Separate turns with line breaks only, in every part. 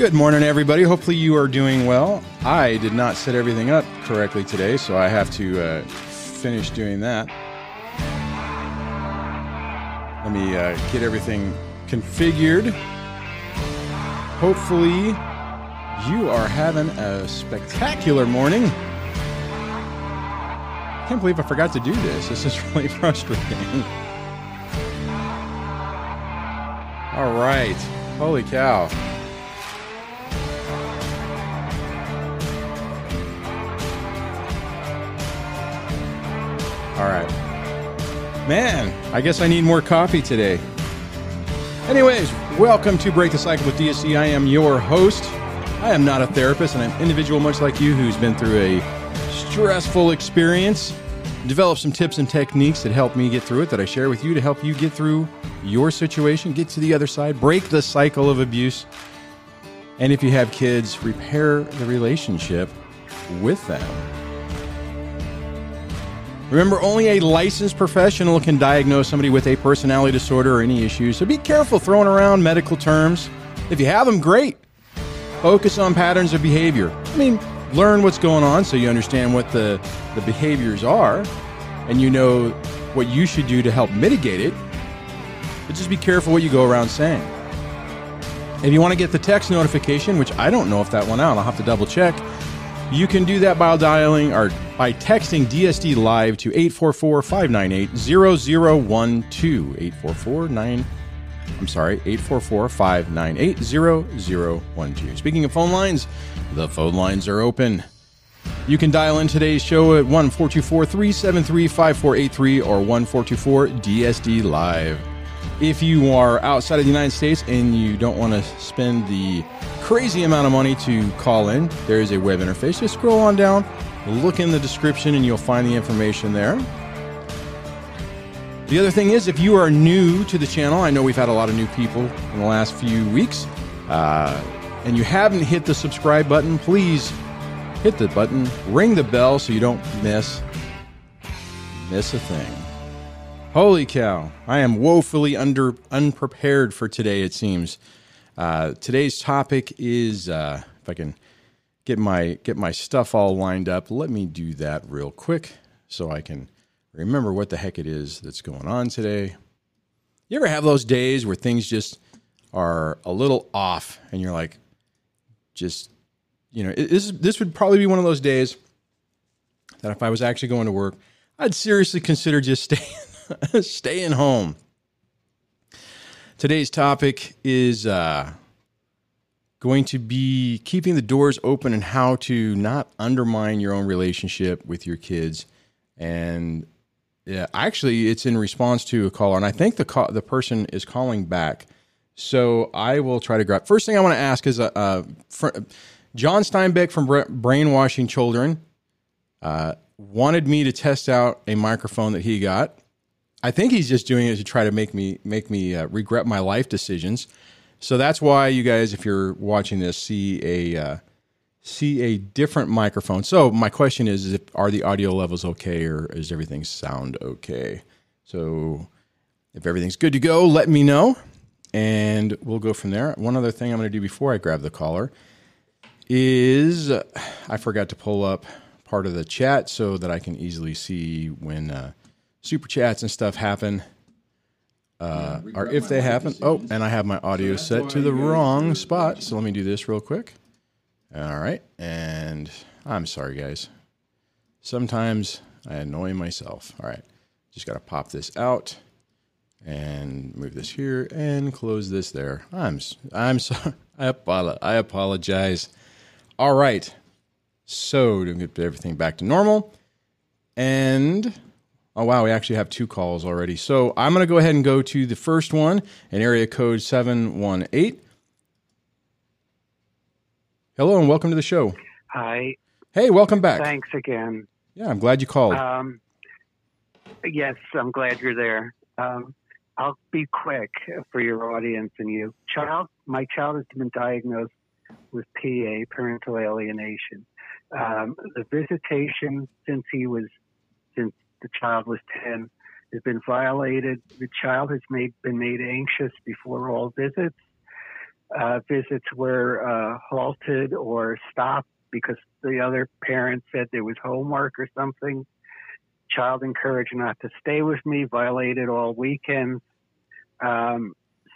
Good morning, everybody. Hopefully, you are doing well. I did not set everything up correctly today, so I have to uh, finish doing that. Let me uh, get everything configured. Hopefully, you are having a spectacular morning. I can't believe I forgot to do this. This is really frustrating. All right. Holy cow. All right. Man, I guess I need more coffee today. Anyways, welcome to Break the Cycle with DSD. I am your host. I am not a therapist, and I'm an individual much like you who's been through a stressful experience. Develop some tips and techniques that help me get through it that I share with you to help you get through your situation, get to the other side, break the cycle of abuse. And if you have kids, repair the relationship with them. Remember, only a licensed professional can diagnose somebody with a personality disorder or any issues, so be careful throwing around medical terms. If you have them, great. Focus on patterns of behavior. I mean, learn what's going on so you understand what the, the behaviors are and you know what you should do to help mitigate it. But just be careful what you go around saying. If you want to get the text notification, which I don't know if that went out, I'll have to double check. You can do that by dialing or by texting DSD live to 844-598-0012. 844 I'm sorry, 844-598-0012. Speaking of phone lines, the phone lines are open. You can dial in today's show at 1-424-373-5483 or 1-424-DSD live. If you are outside of the United States and you don't want to spend the crazy amount of money to call in, there is a web interface. Just scroll on down, look in the description, and you'll find the information there. The other thing is, if you are new to the channel, I know we've had a lot of new people in the last few weeks, uh, and you haven't hit the subscribe button, please hit the button, ring the bell so you don't miss miss a thing. Holy cow! I am woefully under unprepared for today. It seems. Uh, today's topic is uh, if I can get my get my stuff all lined up. Let me do that real quick so I can remember what the heck it is that's going on today. You ever have those days where things just are a little off, and you're like, just you know, this this would probably be one of those days that if I was actually going to work, I'd seriously consider just staying staying home. Today's topic is uh, going to be keeping the doors open and how to not undermine your own relationship with your kids. And yeah, actually, it's in response to a caller, and I think the the person is calling back. So I will try to grab. First thing I want to ask is uh, uh, fr- John Steinbeck from Brainwashing Children uh, wanted me to test out a microphone that he got I think he's just doing it to try to make me make me uh, regret my life decisions. So that's why you guys, if you're watching this, see a uh, see a different microphone. So my question is, is if, are the audio levels okay, or is everything sound okay? So if everything's good to go, let me know, and we'll go from there. One other thing I'm going to do before I grab the caller is uh, I forgot to pull up part of the chat so that I can easily see when. Super chats and stuff happen, uh, or if they happen. Oh, and I have my audio set to the wrong spot. So let me do this real quick. All right. And I'm sorry, guys. Sometimes I annoy myself. All right. Just got to pop this out and move this here and close this there. I'm I'm sorry. I apologize. I apologize. All right. So to get everything back to normal. And Oh, wow. We actually have two calls already. So I'm going to go ahead and go to the first one in area code 718. Hello and welcome to the show.
Hi.
Hey, welcome back.
Thanks again.
Yeah, I'm glad you called.
Um, yes, I'm glad you're there. Um, I'll be quick for your audience and you. Child, my child has been diagnosed with PA, parental alienation. Um, the visitation since he was since the child was 10 has been violated. The child has made, been made anxious before all visits. Uh, visits were uh, halted or stopped because the other parent said there was homework or something. Child encouraged not to stay with me, violated all weekends. Um,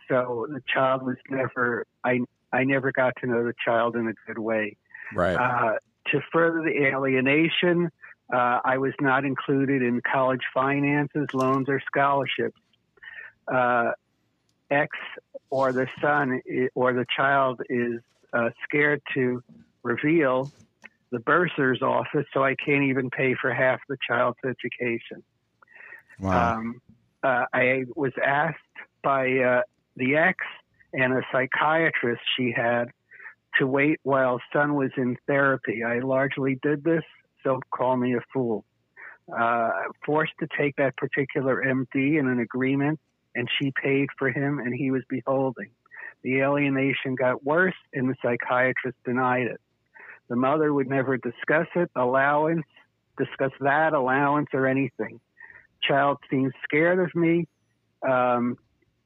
so the child was never, I, I never got to know the child in a good way.
Right.
Uh, to further the alienation, uh, I was not included in college finances, loans, or scholarships. Uh, X or the son or the child is uh, scared to reveal the bursar's office, so I can't even pay for half the child's education.
Wow.
Um, uh, I was asked by uh, the ex and a psychiatrist she had to wait while son was in therapy. I largely did this, so call me a fool. Uh, forced to take that particular MD in an agreement, and she paid for him, and he was beholding. The alienation got worse, and the psychiatrist denied it. The mother would never discuss it, allowance, discuss that, allowance, or anything. Child seems scared of me, um,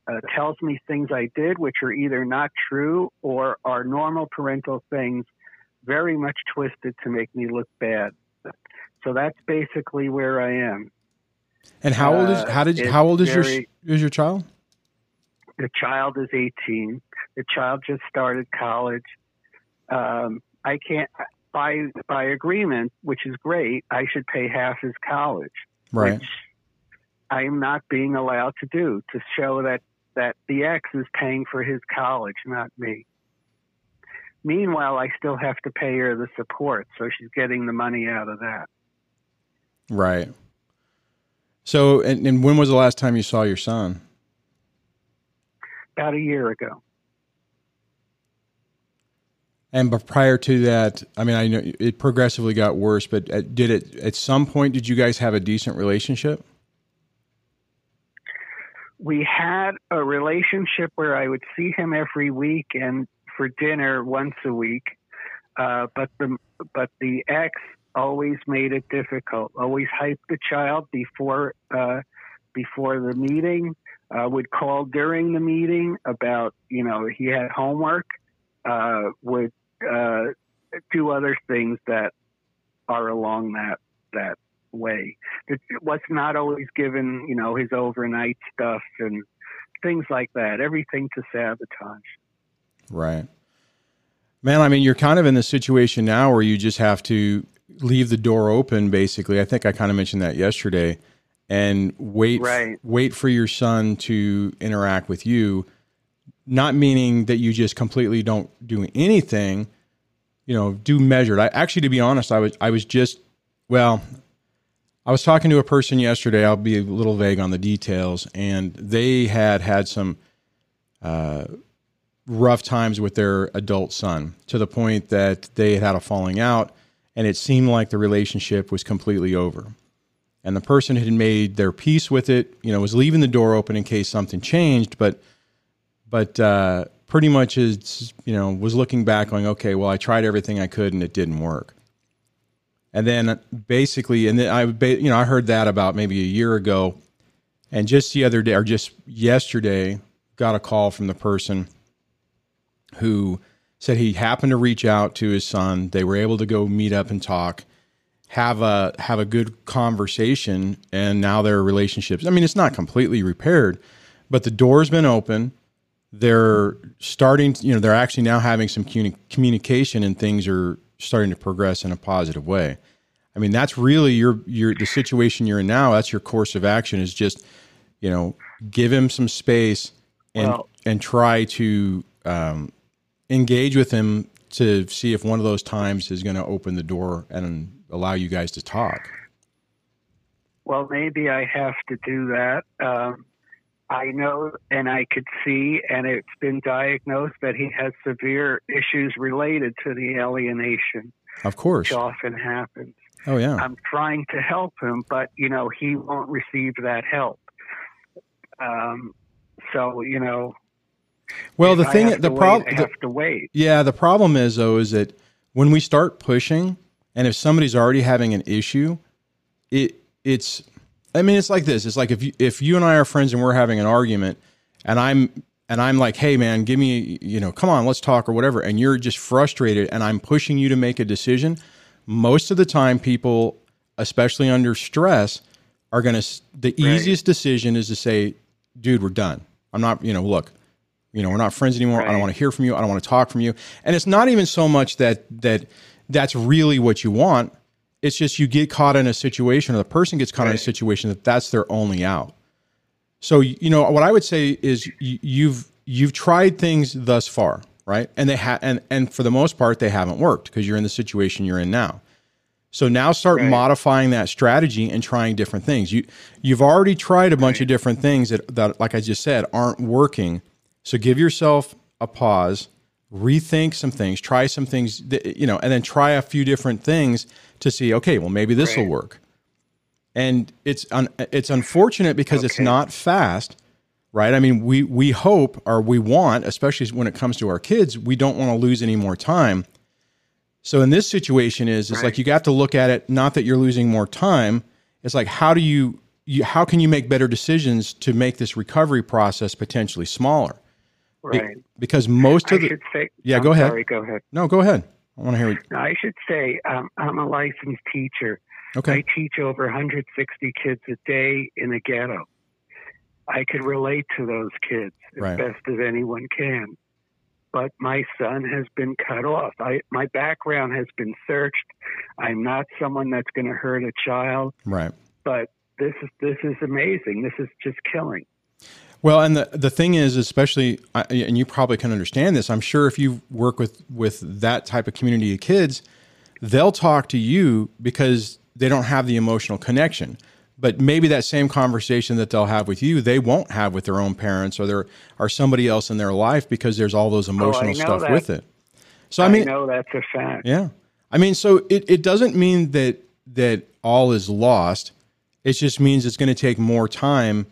uh, tells me things I did which are either not true or are normal parental things, very much twisted to make me look bad. So that's basically where I am.
And how old is
Uh,
how did how old is your is your child?
The child is 18. The child just started college. Um, I can't by by agreement, which is great. I should pay half his college,
Right.
which I am not being allowed to do to show that that the ex is paying for his college, not me. Meanwhile, I still have to pay her the support, so she's getting the money out of that.
Right. So, and, and when was the last time you saw your son?
About a year ago.
And but prior to that, I mean, I know it progressively got worse, but did it at some point? Did you guys have a decent relationship?
we had a relationship where I would see him every week and for dinner once a week. Uh, but the but the ex always made it difficult. Always hyped the child before uh, before the meeting. Uh, would call during the meeting about you know he had homework. Uh, would uh, do other things that are along that that way. It was not always given, you know, his overnight stuff and things like that. Everything to sabotage.
Right. Man, I mean, you're kind of in the situation now where you just have to leave the door open. Basically, I think I kind of mentioned that yesterday, and wait,
Right.
wait for your son to interact with you. Not meaning that you just completely don't do anything. You know, do measured. I actually, to be honest, I was I was just well, I was talking to a person yesterday. I'll be a little vague on the details, and they had had some uh, rough times with their adult son to the point that they had had a falling out and it seemed like the relationship was completely over. And the person had made their peace with it, you know, was leaving the door open in case something changed, but but uh, pretty much is, you know, was looking back going, okay, well, I tried everything I could and it didn't work. And then basically, and then I, you know, I heard that about maybe a year ago, and just the other day or just yesterday, got a call from the person who said he happened to reach out to his son. They were able to go meet up and talk, have a have a good conversation, and now their relationships. I mean, it's not completely repaired, but the door's been open. They're starting, you know, they're actually now having some communi- communication, and things are starting to progress in a positive way. I mean, that's really your your the situation you're in now. That's your course of action is just, you know, give him some space and
Well-
and try to um, engage with him to see if one of those times is going to open the door and allow you guys to talk.
Well, maybe I have to do that. Um, I know and I could see, and it's been diagnosed that he has severe issues related to the alienation,
Of course.
which often happens.
Oh yeah.
I'm trying to help him, but you know he won't receive that help. Um, so you know,
Well,
if
the thing, the problem,
have to wait.
Yeah, the problem is though is that when we start pushing, and if somebody's already having an issue, it it's. I mean, it's like this. It's like if you if you and I are friends and we're having an argument, and I'm and I'm like, hey man, give me, you know, come on, let's talk or whatever, and you're just frustrated, and I'm pushing you to make a decision. Most of the time, people, especially under stress, are going to. The
Right.
easiest decision is to say, dude, we're done. I'm not, you know, look, you know, we're not friends anymore. I don't want to hear from you. I don't want to talk from you. And it's not even so much that that that's really what you want. It's just you get caught in a situation, or the person gets caught in a situation that that's their only out. So you know what I would say is you've you've tried things thus far, right? And they ha- and and for the most part they haven't worked because you're in the situation you're in now. So now start
Right.
modifying that strategy and trying different things. You you've already tried a bunch of different things that that like I just said aren't working. So give yourself a pause, rethink some things, try some things, that, you know, and then try a few different things to see. Okay, well maybe this will
Right.
work. And it's un, it's unfortunate because it's not fast, right? I mean, we we hope or we want, especially when it comes to our kids, we don't want to lose any more time. So in this situation is it's like you got to look at it not that you're losing more time. It's like how do you, you how can you make better decisions to make this recovery process potentially smaller? Be-
Right.
because most
I
of the
should say.
Yeah,
I'm
go ahead.
Sorry, go ahead.
no, go ahead. I want to hear.
No, I should say um, I'm a licensed teacher.
okay,
I teach over 160 kids a day in a ghetto. I could relate to those kids as
Right.
best as anyone can. But my son has been cut off. I, my background has been searched. I'm not someone that's going to hurt a child.
right.
But this is this is amazing. This is just killing.
Well, and the the thing is, especially, and you probably can understand this. I'm sure if you work with with that type of community of kids, they'll talk to you because they don't have the emotional connection. But maybe that same conversation that they'll have with you, they won't have with their own parents or their or somebody else in their life because there's all those oh, emotional
know
stuff
that.
with it. So I mean,
know that's a fact.
yeah. I mean, so it, it doesn't mean that that all is lost. It just means it's going to take more time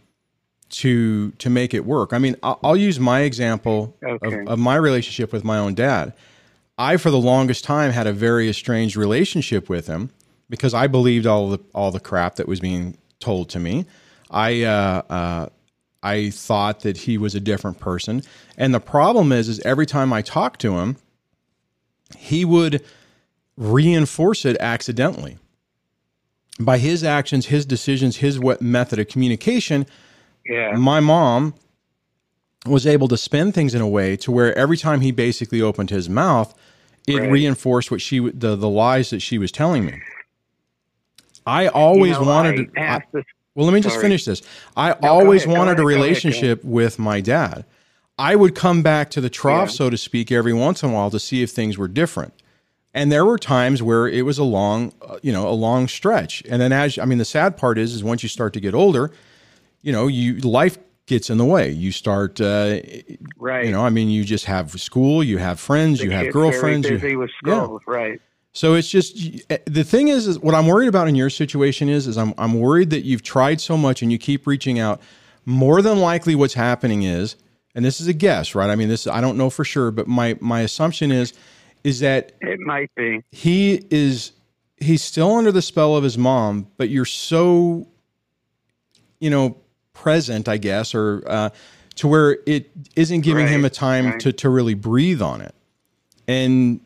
to to make it work. I mean, I'll, I'll use my example
Okay.
of, of my relationship with my own dad. I, for the longest time, had a very estranged relationship with him because I believed all the all the crap that was being told to me. I uh, uh, I thought that he was a different person, and the problem is, is every time I talked to him, he would reinforce it accidentally by his actions, his decisions, his what method of communication.
Yeah.
My mom was able to spin things in a way to where every time he basically opened his mouth, it
Right.
reinforced what she the the lies that she was telling me. I always
You know,
wanted
I
to. I-
this
well, let me just finish this. I
go
always
ahead,
wanted
ahead,
a
go ahead,
relationship with my dad. I would come back to the trough,
Yeah.
so to speak, every once in a while to see if things were different. And there were times where it was a long, uh, you know, a long stretch. And then as I mean, the sad part is, is once you start to get older, you know, you life gets in the way. You start, uh,
right.
you know, I mean, you just have school, you have friends, you have girlfriends.
Very
you-
busy with
Yeah.
Right.
so it's just the thing is, is what I'm worried about in your situation is, is I'm I'm worried that you've tried so much and you keep reaching out. More than likely, what's happening is, and this is a guess, right? I mean, this I don't know for sure, but my my assumption is, is that
It might be.
he is he's still under the spell of his mom, but you're so, you know, present, I guess, or uh, to where it isn't giving him a time
right.
to to really breathe on it. And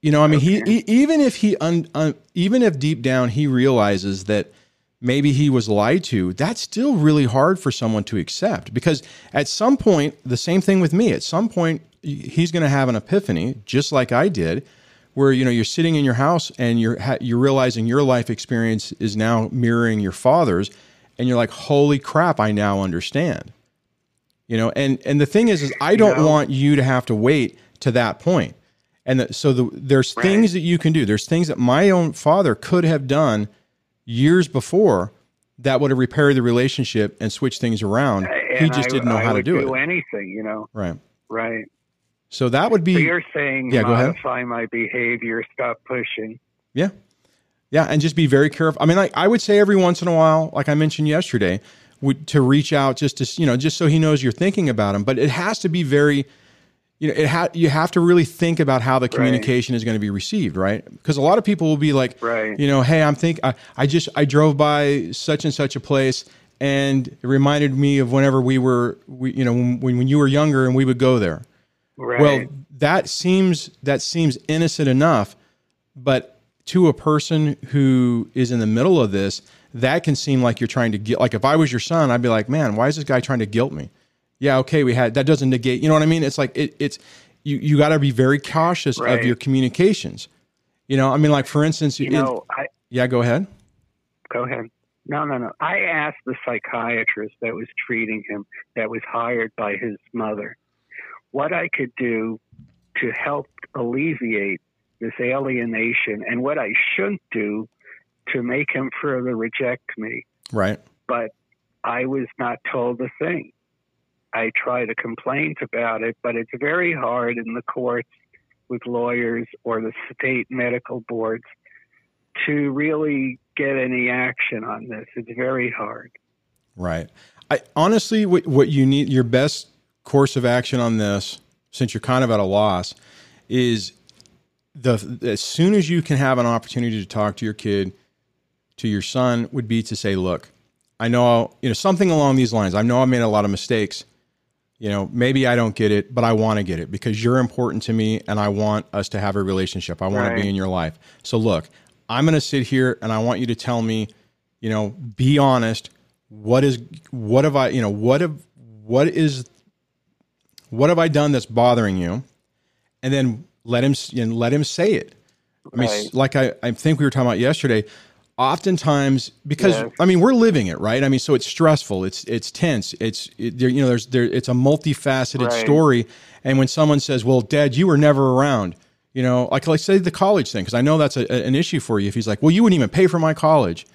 you know, I mean, he,
Okay.
he even if he un, un, even if deep down he realizes that maybe he was lied to, that's still really hard for someone to accept because at some point, the same thing with me. At some point, he's going to have an epiphany, just like I did, where you know you're sitting in your house and you're ha- you're realizing your life experience is now mirroring your father's, and you're like, "Holy crap! I now understand." You know, and and the thing is, is I don't
know-
want you to have to wait to that point. And the, so the, there's
Right.
things that you can do. There's things that my own father could have done years before that would have repaired the relationship and switched things around. he just
I-
didn't know
I
how to do,
do
it.
anything, you know.
Right.
Right.
So that would be
So you're saying
Yeah, go ahead.
modify my behavior, stop pushing.
Yeah. Yeah. And just be very careful. I mean, like I would say every once in a while, like I mentioned yesterday, would, to reach out just to, you know, just so he knows you're thinking about him. But it has to be very, you know, it ha- you have to really think about how the communication is going to be received, right? Because a lot of people will be like,
Right.
you know, hey, I'm think I, I just I drove by such and such a place and it reminded me of whenever we were, we, you know, when, when you were younger and we would go there.
Right.
Well, that seems that seems innocent enough, but to a person who is in the middle of this, that can seem like you're trying to get. Like if I was your son, I'd be like, man, why is this guy trying to guilt me? Yeah, okay, we had that doesn't negate. You know what I mean? It's like it, it's you. You got to be very cautious
Right.
of your communications. You know, I mean, like for instance,
you
in-
know, I
yeah, go ahead.
go ahead. No, no, no. I asked the psychiatrist that was treating him, that was hired by his mother, what I could do to help alleviate this alienation and what I shouldn't do to make him further reject me.
Right.
But I was not told a thing. I try to complain about it, but it's very hard in the courts with lawyers or the state medical boards to really get any action on this. It's very hard.
Right. I honestly, what, what you need, your best course of action on this, since you're kind of at a loss, is the as soon as you can have an opportunity to talk to your kid, to your son, would be to say, "Look, I know you know something along these lines. I know I made a lot of mistakes. You know, maybe I don't get it, but I want to get it because you're important to me, and I want us to have a relationship. I want to be in your life. So look, I'm going to sit here, and I want you to tell me, you know, be honest. What is what have I, you know, what have what is what have I done that's bothering you? And then let him you know, let him say it. I mean,
Right.
like I, I think we were talking about yesterday. Oftentimes, because
Yes.
I mean, we're living it, right? I mean, so it's stressful, it's it's tense, it's it, there, you know, there's there, it's a multifaceted
Right.
story. And when someone says, "Well, Dad, you were never around," you know, like let's say the college thing, because I know that's a, an issue for you. If he's like, "Well, you wouldn't even pay for my college,"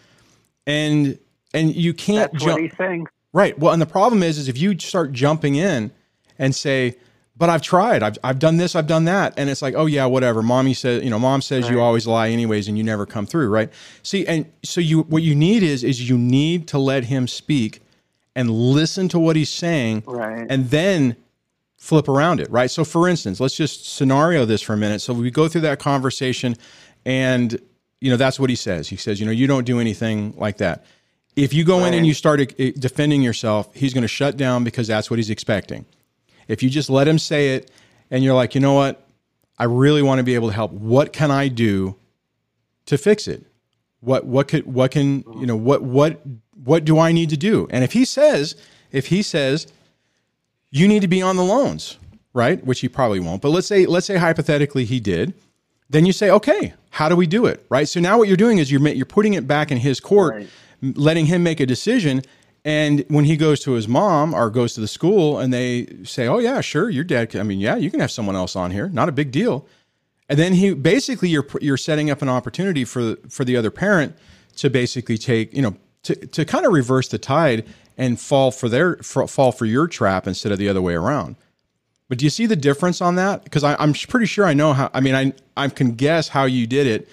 and and you can't
That's
jump
what he thinks.
Right. Well, and the problem is, is if you start jumping in and say, "But I've tried. I've I've done this. I've done that," and it's like, "Oh yeah, whatever." Mommy says, you know, mom says you always lie anyways, and you never come through, right? See, and so you what you need is is you need to let him speak and listen to what he's saying,
Right.
and then flip around it, right? So, for instance, let's just scenario this for a minute. So we go through that conversation, and you know that's what he says. He says, you know, you don't do anything like that. If you go in and you start uh, defending yourself, he's going to shut down because that's what he's expecting. If you just let him say it, and you're like, you know what, I really want to be able to help. What can I do to fix it? What what could what can you know what what what do I need to do? And if he says if he says you need to be on the loans, right? Which he probably won't. But let's say let's say hypothetically he did. Then you say, okay, how do we do it, right? So now what you're doing is you're you're putting it back in his court,
Right.
letting him make a decision. And when he goes to his mom or goes to the school and they say, oh yeah, sure, your dad. I mean, yeah, you can have someone else on here, not a big deal. And then he basically you're you're setting up an opportunity for for the other parent to basically take you know to to kind of reverse the tide and fall for their for, fall for your trap instead of the other way around. But do you see the difference on that? Because I'm pretty sure I know how. I mean, I I can guess how you did it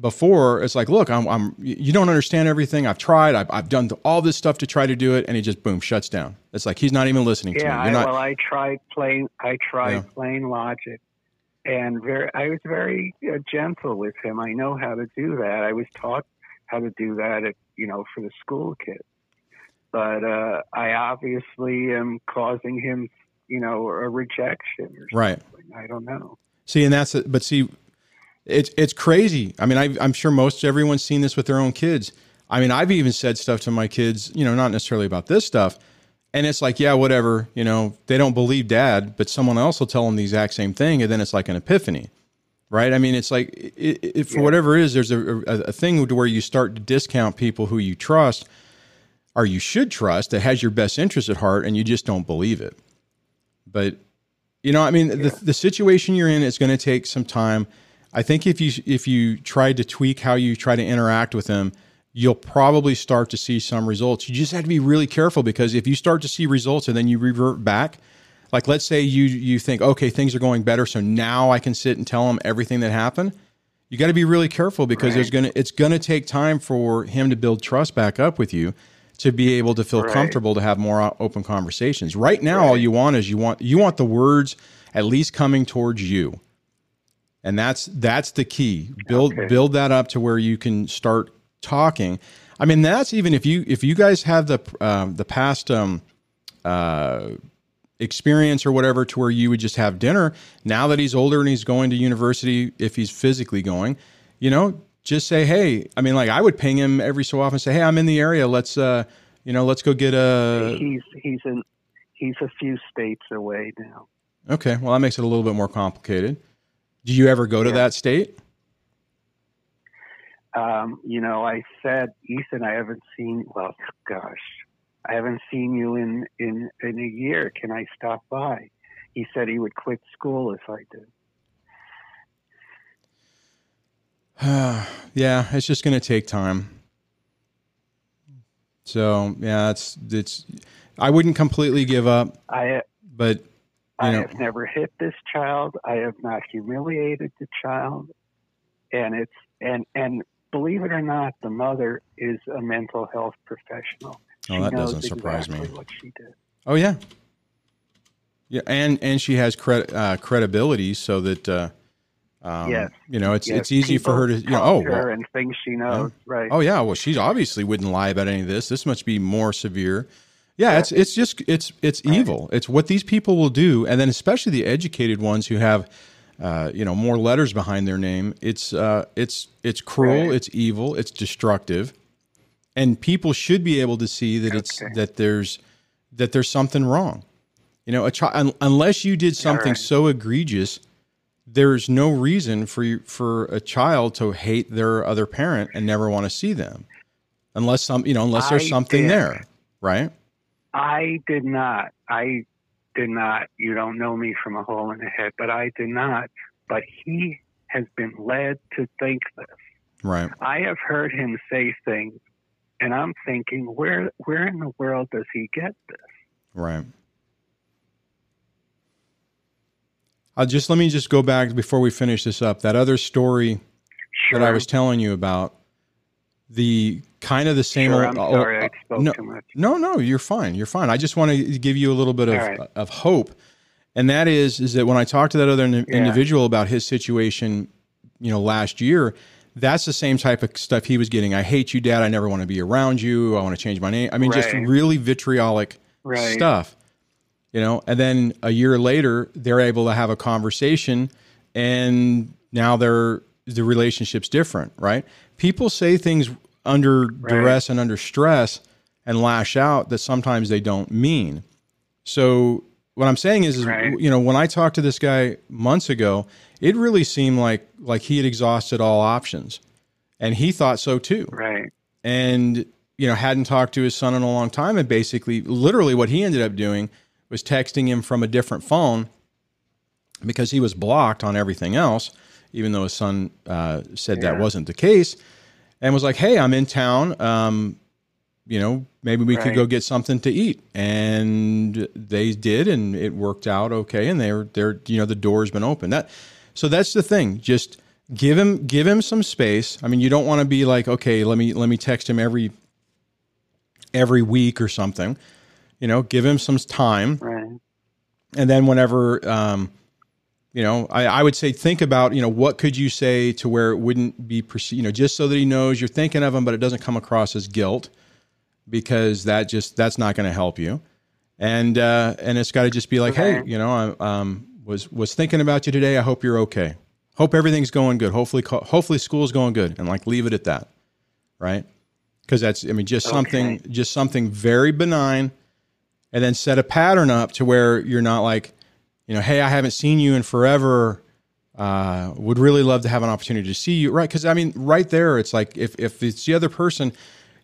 before. It's like, look, I'm, I'm you don't understand everything. I've tried. I've, I've done all this stuff to try to do it, and he just boom shuts down. It's like he's not even listening to me.
I,
You're not.
well, I tried plain. I tried
Yeah.
plain logic, and very. I was very uh, gentle with him. I know how to do that. I was taught how to do that, at, you know, for the school kids. But uh, I obviously am causing him, you know, a rejection or
Right.
something. I don't know.
See, and that's it. but see, it's it's crazy. I mean, I, I'm sure most everyone's seen this with their own kids. I mean, I've even said stuff to my kids, you know, not necessarily about this stuff, and it's like, yeah, whatever, you know, they don't believe dad, but someone else will tell them the exact same thing, and then it's like an epiphany, right? I mean, it's like it, it, for
Yeah.
whatever it is, there's a, a, a thing to where you start to discount people who you trust or you should trust that has your best interest at heart, and you just don't believe it. But you know, I mean, the the situation you're in is going to take some time. I think if you if you try to tweak how you try to interact with them, you'll probably start to see some results. You just have to be really careful because if you start to see results and then you revert back, like let's say you you think, okay, things are going better, so now I can sit and tell them everything that happened. You got to be really careful because there's gonna it's gonna take time for him to build trust back up with you to be able to feel
Right.
comfortable to have more uh, open conversations. Right now, all you want is you want you want the words at least coming towards you, and that's that's the key. Build
Okay.
build that up to where you can start talking. I mean, that's even if you if you guys have the um, the past um, uh, experience or whatever to where you would just have dinner. Now that he's older and he's going to university, if he's physically going, you know, just say, hey. I mean, like I would ping him every so often, say, hey, I'm in the area. Let's uh, you know, let's go get a.
He's he's in he's a few states away now.
Okay, well that makes it a little bit more complicated. Do you ever go to
Yeah.
that state?
Um, you know, I said, Ethan, I haven't seen. Well, gosh, I haven't seen you in in in a year. Can I stop by? He said he would quit school if I did.
yeah, it's just going to take time. So yeah, it's it's. I wouldn't completely give up,
I
but
I
know,
have never hit this child. I have not humiliated the child, and it's and and believe it or not, the mother is a mental health professional.
Oh, that
knows
doesn't surprise me.
What she did.
oh yeah, yeah, and and she has cred, uh, credibility, so that uh, um,
Yes.
you know, it's
Yes,
it's easy for her to you know. Oh, well,
and things she knows, right?
Oh yeah, well she obviously wouldn't lie about any of this. This must be more severe. Yeah, it's it's just it's it's evil. It's what these people will do, and then especially the educated ones who have, uh, you know, more letters behind their name. It's uh, it's it's cruel.
Right.
It's evil. It's destructive, and people should be able to see that it's that there's that there's something wrong. You know, a chi- un- unless you did something
right.
so egregious, there's no reason for you, for a child to hate their other parent and never want to see them, unless some you know unless there's
I
something
did.
there, right?
I did not. I did not. You don't know me from a hole in the head, but I did not. But he has been led to think this.
Right.
I have heard him say things, and I'm thinking, where where in the world does he get this?
Right. I'll just let me just go back before we finish this up. That other story
Sure.
that I was telling you about, the kind of the same
Sure. I'm sorry, I
uh,
spoke
no,
too much.
No, no, you're fine. You're fine. I just want to give you a little bit of,
right.
of hope. And that is, is that when I talked to that other
Yeah.
individual about his situation, you know, last year, that's the same type of stuff he was getting. I hate you, dad. I never want to be around you. I want to change my name. I mean, just really vitriolic
Right.
stuff, you know. And then a year later, they're able to have a conversation, and now they're the relationship's different, right? People say things under duress and under stress and lash out that sometimes they don't mean. So what I'm saying is, is
Right.
you know, when I talked to this guy months ago, it really seemed like like he had exhausted all options, and he thought so too
Right.
and you know hadn't talked to his son in a long time and basically literally what he ended up doing was texting him from a different phone because he was blocked on everything else even though his son uh, said that wasn't the case and was like hey i'm in town um, you know maybe we could go get something to eat. And they did and it worked out okay and they're they're you know the door's been open. That so that's the thing. Just give him give him some space. I mean you don't want to be like okay let me let me text him every every week or something. You know give him some time.
Right.
and then whenever um, you know I, I would say think about you know what could you say to where it wouldn't be perceived you know just so that he knows you're thinking of him but it doesn't come across as guilt because that just that's not going to help you. And uh, and it's got to just be like hey you know i um, was was thinking about you today. I hope you're okay. Hope everything's going good. Hopefully hopefully school's going good. And like leave it at that right? Because that's i mean just something just something very benign and then set a pattern up to where you're not like you know hey i haven't seen you in forever uh, would really love to have an opportunity to see you. Right because i mean right there it's like if, if it's the other person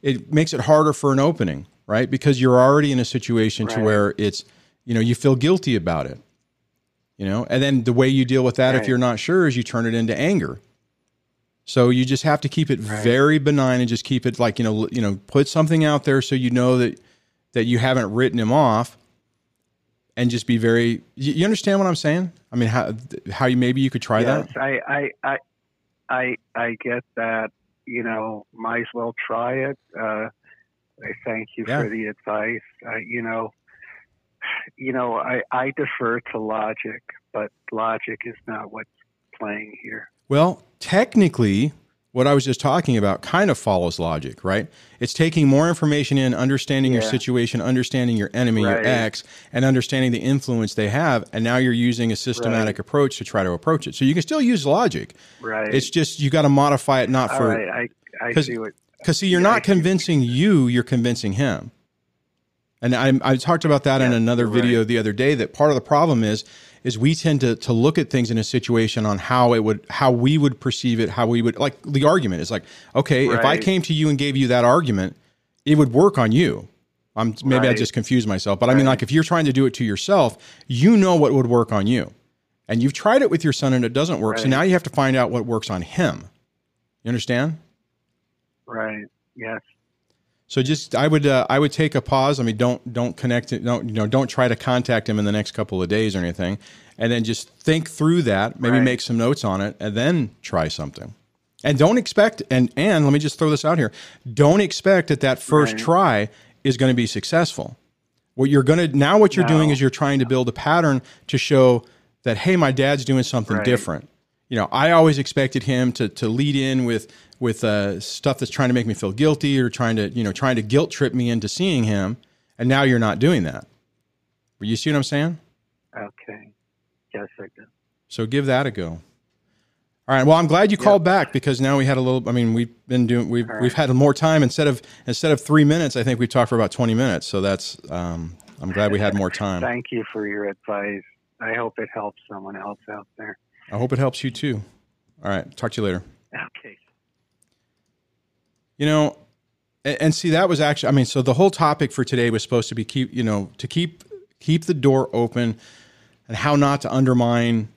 it makes it harder for an opening right? Because you're already in a situation to where it's you know you feel guilty about it you know? And then the way you deal with that if you're not sure is you turn it into anger. So you just have to keep it
Right.
very benign and just keep it like you know you know put something out there so you know that that you haven't written him off and just be very you, understand what i'm saying i mean how how you maybe you could try
yes,
that
I, I, I, I, I get that. You know, might as well try it. Uh, I thank you
Yeah.
for the advice. Uh, you know, you know, I, I defer to logic, but logic is not what's playing here.
well technically what I was just talking about kind of follows logic, right? It's taking more information in, understanding your situation, understanding your enemy, your
Right.
ex, and understanding the influence they have. And now you're using a systematic approach to try to approach it. So you can still use logic.
Right.
It's just you got to modify it not
oh,
for
right. I I see what.
because see, you're
Yeah,
not convincing you; you're convincing him. And I, I talked about that in another video
right.
the other day. That part of the problem is is we tend to to look at things in a situation on how it would how we would perceive it, how we would like the argument is like, okay, if I came to you and gave you that argument, it would work on you. I'm maybe I just confused myself, but I mean,
Right.
like if you're trying to do it to yourself, you know what would work on you, and you've tried it with your son and it doesn't work. So now you have to find out what works on him. You understand?
Right. Yes.
So just I would uh, I would take a pause. I mean, don't don't connect it. Don't you know? Don't try to contact him in the next couple of days or anything, and then just think through that. Maybe
Right.
make some notes on it, and then try something. And don't expect. And and let me just throw this out here. Don't expect that that first
Right.
try is going to be successful. What you're going to now what you're doing is you're trying to build a pattern to show that hey, my dad's doing something
Right.
different. You know, I always expected him to to lead in with with uh, stuff that's trying to make me feel guilty or trying to you know trying to guilt trip me into seeing him, and now you're not doing that. But you see what I'm saying?
Okay. Yes, I do.
So give that a go. All right. Well, I'm glad you called back because now we had a little. I mean, we've been doing. We've
All
we've had more time instead of instead of three minutes. I think we talked for about 20 minutes. So that's. Um, I'm glad we had more time.
Thank you for your advice. I hope it helps someone else out there.
I hope it helps you too. All right. Talk to you later.
Okay.
You know, and, and see that was actually. I mean, so the whole topic for today was supposed to be keep. You know, to keep keep the door open, and how not to undermine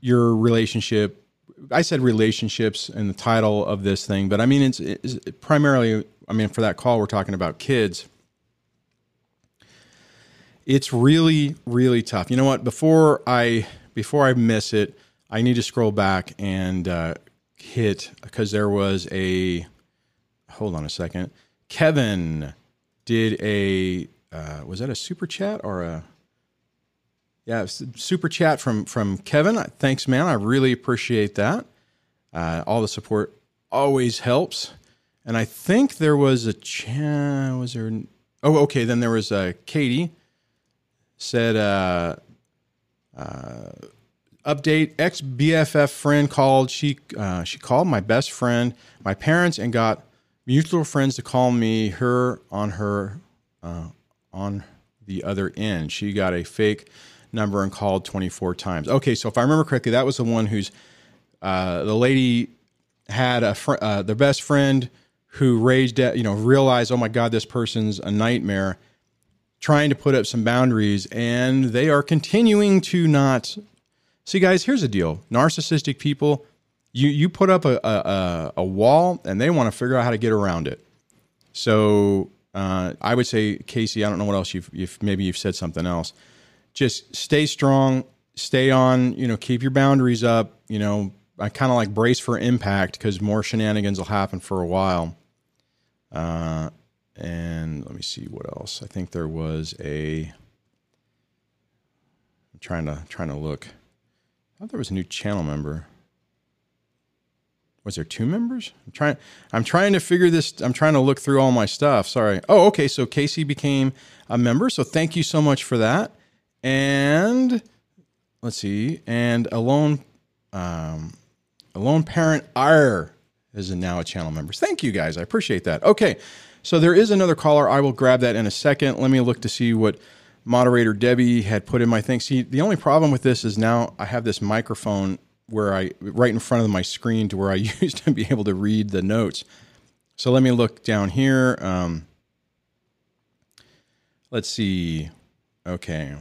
your relationship. I said relationships in the title of this thing, but I mean it's, it's primarily. I mean, for that call, we're talking about kids. It's really, really tough. You know what? Before I before I miss it, I need to scroll back and uh, hit because there was a. Hold on a second. Kevin did a. Uh, was that a super chat or a? Yeah, super chat from from Kevin. Thanks, man. I really appreciate that. Uh, all the support always helps. And I think there was a chat. Was there? Oh, okay. Then there was uh, Katie said. Uh, uh, update ex BFF friend called. She uh, she called my best friend, my parents, and got mutual friends to call me her on her uh, on the other end. She got a fake number and called 24 times. Okay, so if I remember correctly, that was the one who's uh, the lady had a fr- uh, best friend who raged at you know realized oh my god this person's a nightmare trying to put up some boundaries and they are continuing to not see guys here's the deal narcissistic people you you put up a a, a, wall and they want to figure out how to get around it so uh, I would say Casey I don't know what else you've, maybe you've said something else just stay strong stay on you know keep your boundaries up you know I kind of like brace for impact because more shenanigans will happen for a while uh, and let me see what else. I think there was a. Trying to trying to look. I thought there was a new channel member. Was there two members? I'm trying. I'm trying to figure this. I'm trying to look through all my stuff. Sorry. Oh, okay. So Casey became a member. So thank you so much for that. And let's see. And alone, um, alone parent R is now a channel member. Thank you guys. I appreciate that. Okay. So there is another caller. I will grab that in a second. Let me look to see what moderator Debbie had put in my thing. See, the only problem with this is now I have this microphone where I right in front of my screen to where I used to be able to read the notes. So let me look down here. Um, let's see. Okay.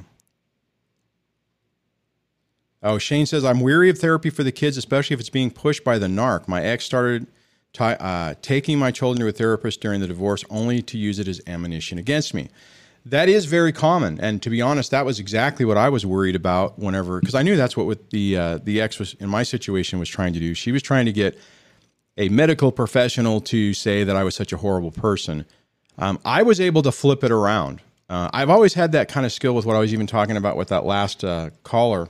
Oh, Shane says I'm weary of therapy for the kids, especially if it's being pushed by the narc. My ex started ti uh, taking my children to a therapist during the divorce, only to use it as ammunition against me. That is very common, and to be honest, that was exactly what I was worried about. Whenever, because I knew that's what with the uh, the ex was in my situation was trying to do. She was trying to get a medical professional to say that I was such a horrible person. Um, I was able to flip it around. Uh, I've always had that kind of skill with what I was even talking about with that last uh, caller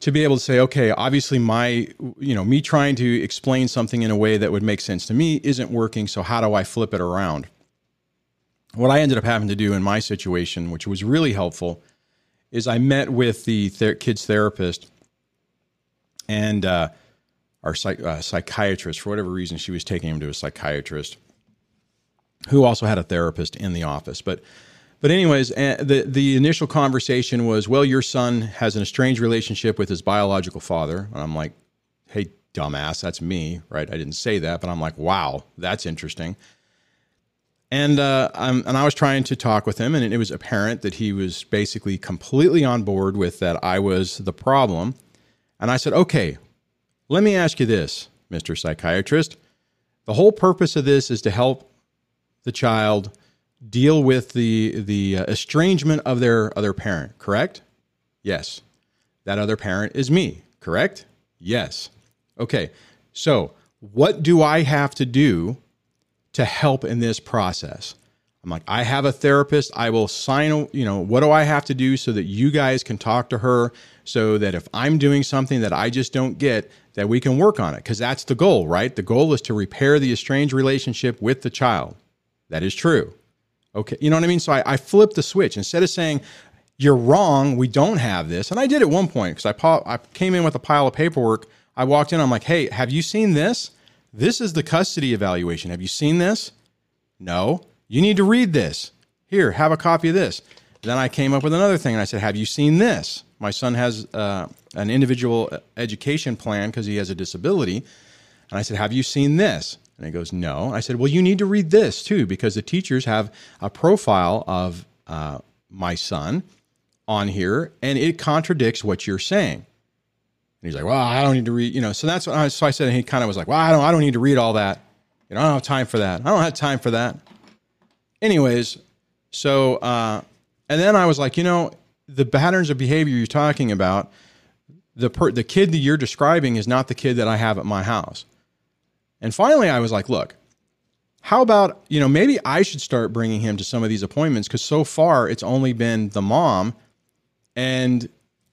to be able to say, okay, obviously my, you know, me trying to explain something in a way that would make sense to me isn't working. So how do I flip it around? What I ended up having to do in my situation, which was really helpful, is I met with the ther- kids therapist and uh, our psych- uh, psychiatrist. For whatever reason, she was taking him to a psychiatrist who also had a therapist in the office. But but anyways, the the initial conversation was, well, your son has an estranged relationship with his biological father, and I'm like, hey, dumbass, that's me, right? I didn't say that, but I'm like, wow, that's interesting. And uh, and I was trying to talk with him, and it was apparent that he was basically completely on board with that I was the problem. And I said, okay, let me ask you this, Mr. Psychiatrist. The whole purpose of this is to help the child deal with the the estrangement of their other parent, correct? Yes. That other parent is me, correct? Yes. Okay. So, what do I have to do to help in this process? I'm like, I have a therapist. I will sign, you know, what do I have to do so that you guys can talk to her so that if I'm doing something that I just don't get, that we can work on it? Because that's the goal, right? The goal is to repair the estranged relationship with the child. That is true. Okay. You know what I mean? So I, I flipped the switch. Instead of saying, you're wrong, we don't have this. And I did at one point because I, I came in with a pile of paperwork. I walked in, I'm like, hey, have you seen this? This is the custody evaluation. Have you seen this? No. You need to read this. Here, have a copy of this. Then I came up with another thing and I said, Have you seen this? My son has uh, an individual education plan because he has a disability. And I said, Have you seen this? And he goes, No. I said, Well, you need to read this too, because the teachers have a profile of uh, my son on here, and it contradicts what you're saying. And he's like, Well, I don't need to read, you know. So that's what I, so I said, and he kind of was like, Well, I don't, I don't need to read all that. You know, I don't have time for that. I don't have time for that. Anyways, so, uh, and then I was like, you know, the patterns of behavior you're talking about, the per, the kid that you're describing is not the kid that I have at my house. And finally, I was like, look, how about, you know, maybe I should start bringing him to some of these appointments because so far it's only been the mom. And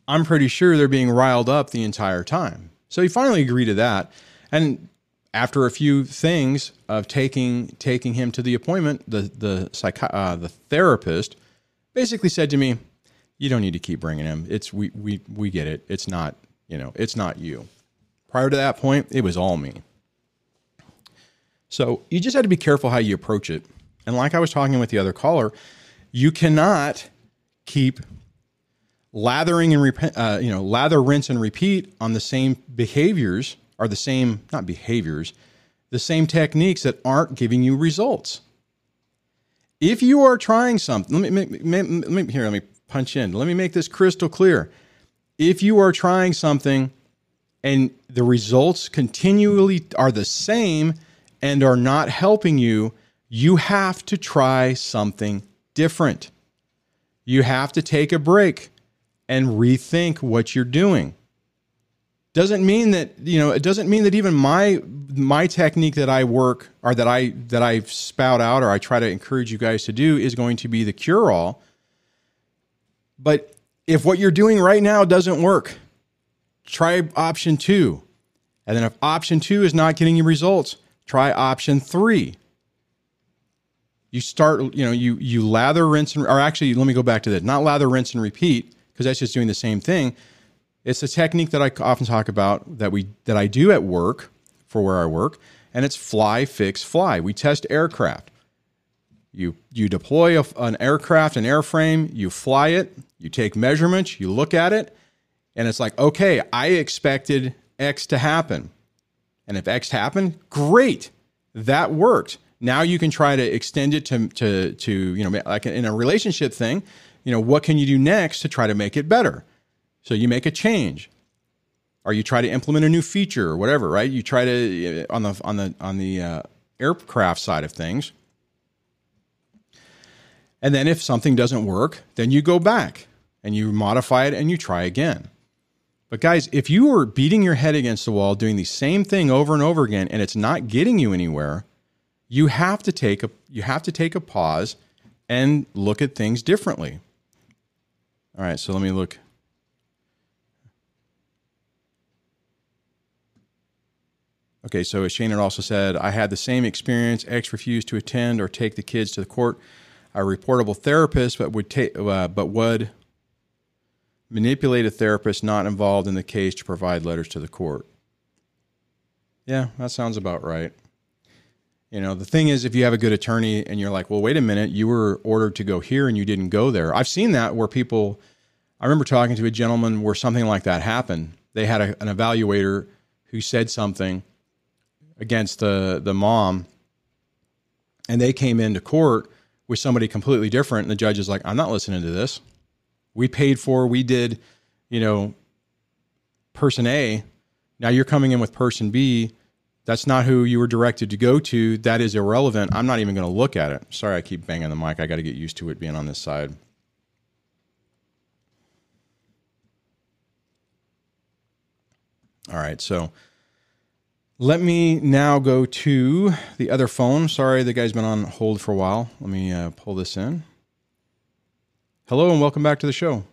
I'm pretty sure they're being riled up the entire time. So he finally agreed to that. And after a few things of taking taking him to the appointment, the the psych, uh, the therapist basically said to me, "You don't need to keep bringing him. It's we we we get it. It's not you know it's not you." Prior to that point, it was all me. So you just have to be careful how you approach it. And like I was talking with the other caller, you cannot keep lathering and rep- uh, you know lather, rinse, and repeat on the same behaviors are the same not behaviors, the same techniques that aren't giving you results. If you are trying something, let me, let me here. Let me punch in. Let me make this crystal clear. If you are trying something and the results continually are the same and are not helping you, you have to try something different. You have to take a break and rethink what you're doing. Doesn't mean that, you know, it doesn't mean that even my my technique that I work or that I that I spout out or I try to encourage you guys to do is going to be the cure all. But if what you're doing right now doesn't work, try option 2. And then if option 2 is not getting you results, Try option three. You start, you know, you you lather, rinse, and or actually, let me go back to that. Not lather, rinse, and repeat because that's just doing the same thing. It's a technique that I often talk about that we that I do at work for where I work, and it's fly, fix, fly. We test aircraft. You you deploy a, an aircraft, an airframe, you fly it, you take measurements, you look at it, and it's like, okay, I expected X to happen. And if X happened, great, that worked. Now you can try to extend it to, to, to you know, like in a relationship thing, you know, what can you do next to try to make it better? So you make a change, or you try to implement a new feature or whatever, right? You try to on the on the on the uh, aircraft side of things, and then if something doesn't work, then you go back and you modify it and you try again. But guys, if you are beating your head against the wall doing the same thing over and over again and it's not getting you anywhere, you have to take a you have to take a pause and look at things differently. All right, so let me look. Okay, so as Shannon also said, I had the same experience. X refused to attend or take the kids to the court. A reportable therapist, but would take, uh, but would manipulate a therapist not involved in the case to provide letters to the court. Yeah, that sounds about right. You know, the thing is, if you have a good attorney and you're like, well, wait a minute, you were ordered to go here and you didn't go there. I've seen that where people, I remember talking to a gentleman where something like that happened. They had a, an evaluator who said something against the, the mom, and they came into court with somebody completely different. And the judge is like, I'm not listening to this. We paid for, we did, you know, person A. Now you're coming in with person B that's not who you were directed to go to. That is irrelevant. I'm not even going to look at it. Sorry, I keep banging the mic. I got to get used to it being on this side. All right, so let me now go to the other phone. Sorry, the guy's been on hold for a while. Let me uh, pull this in. Hello and welcome back to the show.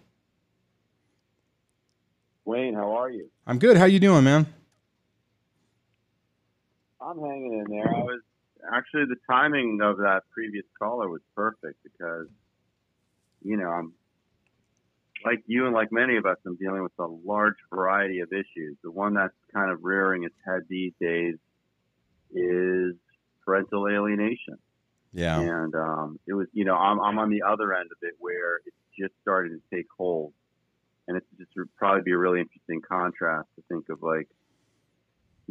Wayne, how are you?
I'm good. How you doing, man?
I'm hanging in there. I was actually the timing of that previous caller was perfect because, you know, I'm like you and like many of us, I'm dealing with a large variety of issues. The one that's kind of rearing its head these days is parental alienation.
Yeah.
And um, it was, you know, I'm, I'm on the other end of it where it's just starting to take hold. And it's just would probably be a really interesting contrast to think of like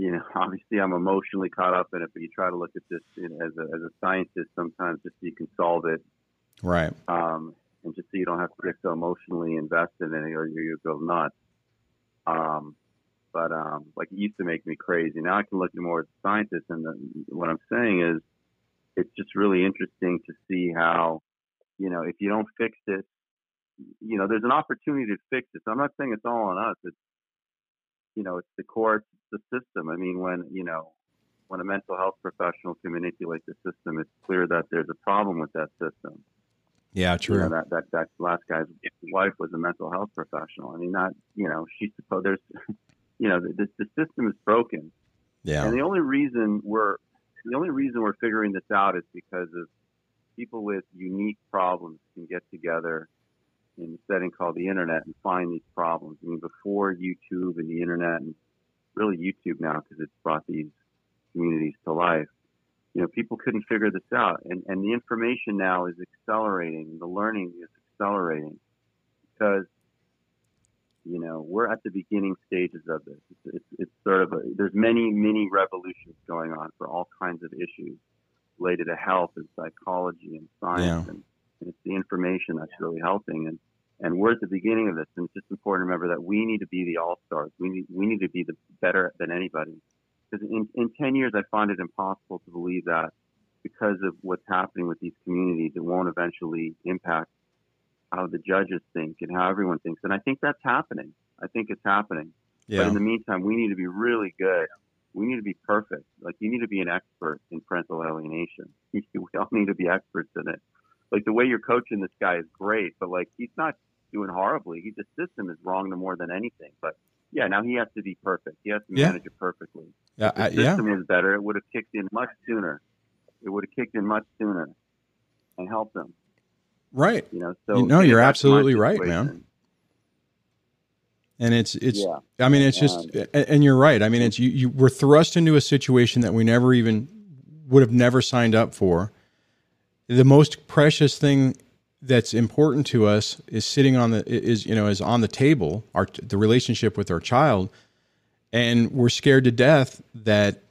you know, obviously I'm emotionally caught up in it, but you try to look at this as a, as a scientist sometimes just so you can solve it.
Right.
Um, and just so you don't have to get so emotionally invested in it or you go nuts. Um, but, um, like it used to make me crazy. Now I can look at more as a scientist. And the, what I'm saying is it's just really interesting to see how, you know, if you don't fix it, you know, there's an opportunity to fix it. So I'm not saying it's all on us. It's, you know, it's the courts, it's the system. I mean, when, you know, when a mental health professional can manipulate the system, it's clear that there's a problem with that system.
Yeah, true.
You know, that, that, that last guy's wife was a mental health professional. I mean, not, you know, she's supposed, there's, you know, the, the system is broken.
Yeah.
And the only reason we're, the only reason we're figuring this out is because of people with unique problems can get together in a setting called the internet and find these problems. I mean, before YouTube and the internet, and really YouTube now because it's brought these communities to life. You know, people couldn't figure this out, and and the information now is accelerating. The learning is accelerating because you know we're at the beginning stages of this. It's, it's, it's sort of a, there's many many revolutions going on for all kinds of issues related to health and psychology and science
Yeah.
and, and it's the information that's really helping and and we're at the beginning of this and it's just important to remember that we need to be the all stars we need we need to be the better than anybody. Because in, in 10 years i find it impossible to believe that because of what's happening with these communities it won't eventually impact how the judges think and how everyone thinks. And i think that's happening. I think it's happening.
Yeah.
but in the meantime we need to be really good. We need to be perfect. Like you need to be an expert in parental alienation. We all need to be experts in it. Like the way you're coaching this guy is great, but like he's not doing horribly. He the system is wrong no more than anything. But yeah, now he has to be perfect. He has to
Yeah.
manage it perfectly.
Yeah.
If the
I- yeah.
system was better, it would have kicked in much sooner. It would have kicked in much sooner and helped them.
Right.
You know, so
You- no, you're
back to my
absolutely right, man. And it's it's
Yeah.
I mean it's just um, and, and you're right. I mean it's you you were thrust into a situation that we never even would have never signed up for. The most precious thing that's important to us is sitting on the is you know is on the table our the relationship with our child. And we're scared to death that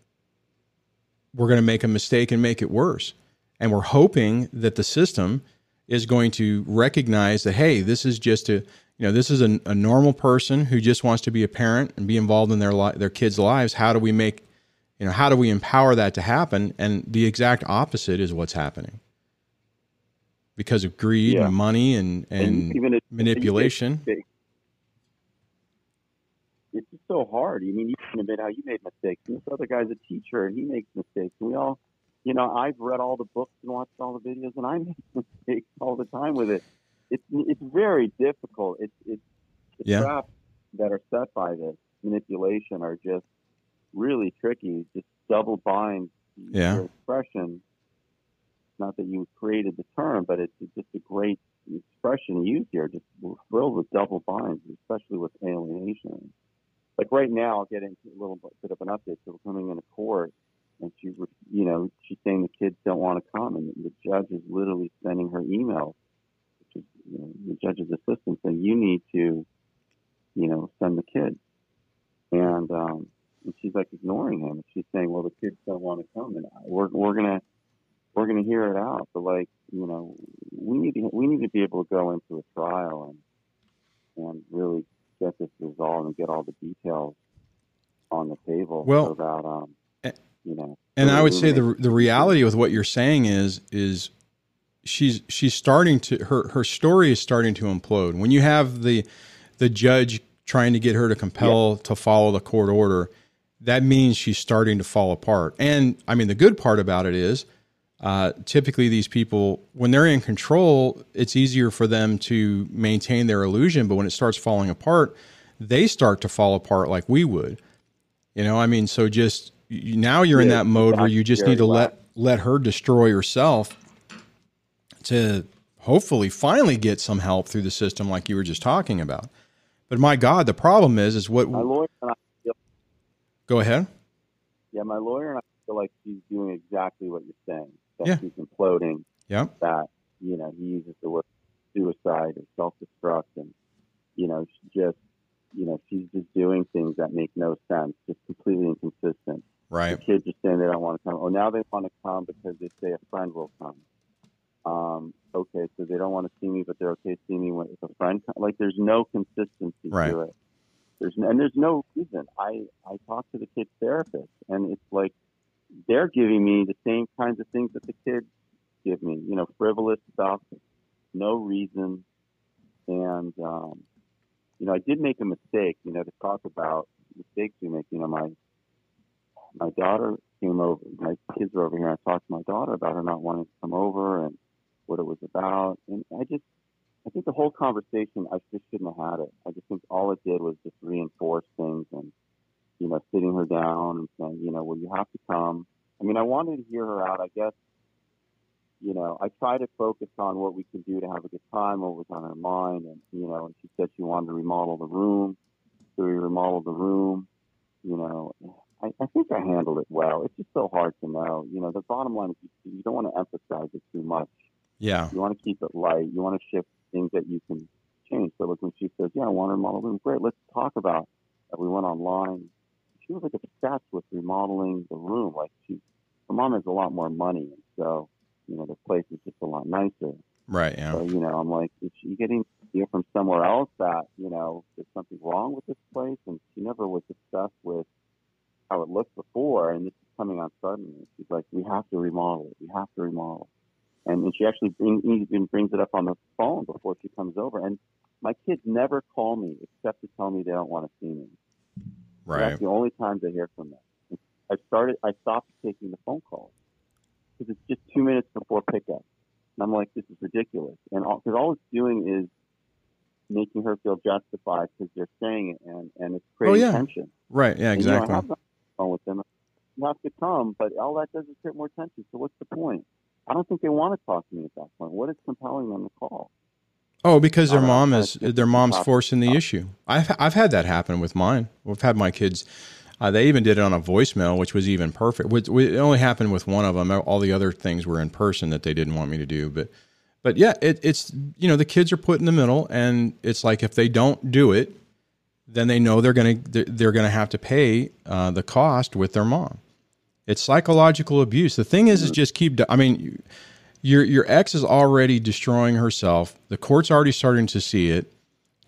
we're going to make a mistake and make it worse. And we're hoping that the system is going to recognize that hey this is just a you know this is a, a normal person who just wants to be a parent and be involved in their li- their kids lives. How do we make you know how do we empower that to happen? And the exact opposite is what's happening because of greed
Yeah.
and money and and,
even if-
manipulation
it's just so hard. I mean, you can admit how you made mistakes. And this other guy's a teacher, and he makes mistakes. And we all, you know, I've read all the books and watched all the videos, and I make mistakes all the time with it. It's it's very difficult. It's it's the
Yeah.
traps that are set by this manipulation are just really tricky. Just double bind
Yeah.
your expression. Not that you created the term, but it's just a great expression used here. Just we're thrilled with double binds, especially with alienation. Like right now, I'll get into a little bit of an update. So we're coming into court, and she, you know, she's saying the kids don't want to come, and the judge is literally sending her emails, which is you know, the judge's assistant saying you need to, you know, send the kids, and um, and she's like ignoring him. And She's saying, well, the kids don't want to come, and we're we're gonna we're gonna hear it out. But like, you know, we need to we need to be able to go into a trial and and really get this resolved and get all the details on the table
Well,
so that um,
eh,
you know.
And I would say the the reality with what you're saying is is she's she's starting to her her story is starting to implode. When you have the the judge trying to get her to compel to follow the court order, that means she's starting to fall apart. And I mean, the good part about it is uh, typically these people, when they're in control, it's easier for them to maintain their illusion. But when it starts falling apart, they start to fall apart like we would. You know, I mean, so just you, now you're in that mode where you just need to let let her destroy herself to hopefully finally get some help through the system, like you were just talking about. But my God, the problem is, is what?
my lawyer and I feel,
Go ahead.
yeah, my lawyer and I feel like she's doing exactly what you're saying. That
Yeah.
she's imploding.
Yeah.
That you know he uses the word suicide or self-destruct, and you know just you know she's just doing things that make no sense, just completely inconsistent.
Right.
The kids are saying they don't want to come. Oh, now they want to come because they say a friend will come. Um, okay, so they don't want to see me, but they're okay seeing me with a friend. Like there's no consistency
Right.
to it. There's no, and there's no reason. I I talk to the kid's therapist, and it's like they're giving me the same kinds of things that the kids give me. You know, frivolous stuff, no reason, and um, you know, I did make a mistake. You know, to talk about mistakes we make. You know, my my daughter came over. My kids were over here. I talked to my daughter about her not wanting to come over and what it was about. And I just, I think the whole conversation, I just shouldn't have had it. I just think all it did was just reinforce things and, you know, sitting her down and saying, you know, well, you have to come. I mean, I wanted to hear her out. I guess, you know, I tried to focus on what we could do to have a good time, what was on her mind. And, you know, and she said she wanted to remodel the room. So we remodeled the room, you know, I, I think I handled it well. It's just so hard to know. You know, the bottom line is you, you don't want to emphasize it too much.
Yeah.
You want to keep it light. You want to shift things that you can change. So, like when she says, "Yeah, I want to remodel the room," great. Let's talk about that. We went online. She was like obsessed with remodeling the room. Like she, her mom has a lot more money, and so you know the place is just a lot nicer.
Right. Yeah.
So, you know, I'm like, is she getting know, from somewhere else that, you know, there's something wrong with this place? And she never was obsessed with how it looked before. And this is coming on suddenly. She's like, we have to remodel it. We have to remodel. And, and she actually bring, even brings it up on the phone before she comes over. And my kids never call me except to tell me they don't want to see me.
Right.
That's the only times I hear from them. I started, I stopped taking the phone calls because it's just two minutes before pickup. And I'm like, this is ridiculous. And all, cause all it's doing is making her feel justified because they're saying it and, and it's oh, creating
Oh, yeah.
tension.
Right. Yeah.
And, you know,
Exactly.
phone with them. You have to come, but all that does is create more tension. So what's the point? I don't think they want to talk to me at that point. What is compelling them to call?
Oh, because their
I don't know.
mom is their mom's forcing the issue. I've I've had that happen with mine. We've had my kids. Uh, they even did it on a voicemail, which was even perfect. Which, it only happened with one of them. All the other things were in person that they didn't want me to do. But but yeah, it, it's you know the kids are put in the middle, and it's like if they don't do it, then they know they're gonna they're, they're gonna have to pay uh, the cost with their mom. It's psychological abuse. The thing is, is just keep. I mean, you- your your ex is already destroying herself. The court's already starting to see it.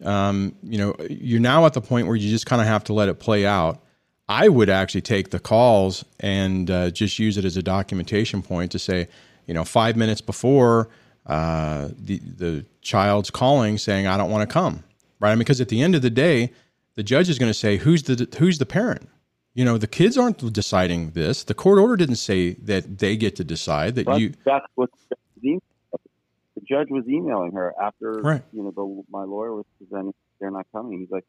Um, you know, you're now at the point where you just kind of have to let it play out. I would actually take the calls and uh, just use it as a documentation point to say, you know, five minutes before uh, the the child's calling saying, "I don't want to come," right? I mean, because at the end of the day, the judge is going to say, "Who's the who's the parent?" You know, the kids aren't deciding this. The court order didn't say that they get to decide that
But
you.
that's what the judge was the judge was emailing her after
Right.
you know the, my lawyer was presenting they're not coming. He's like,